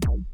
Bye.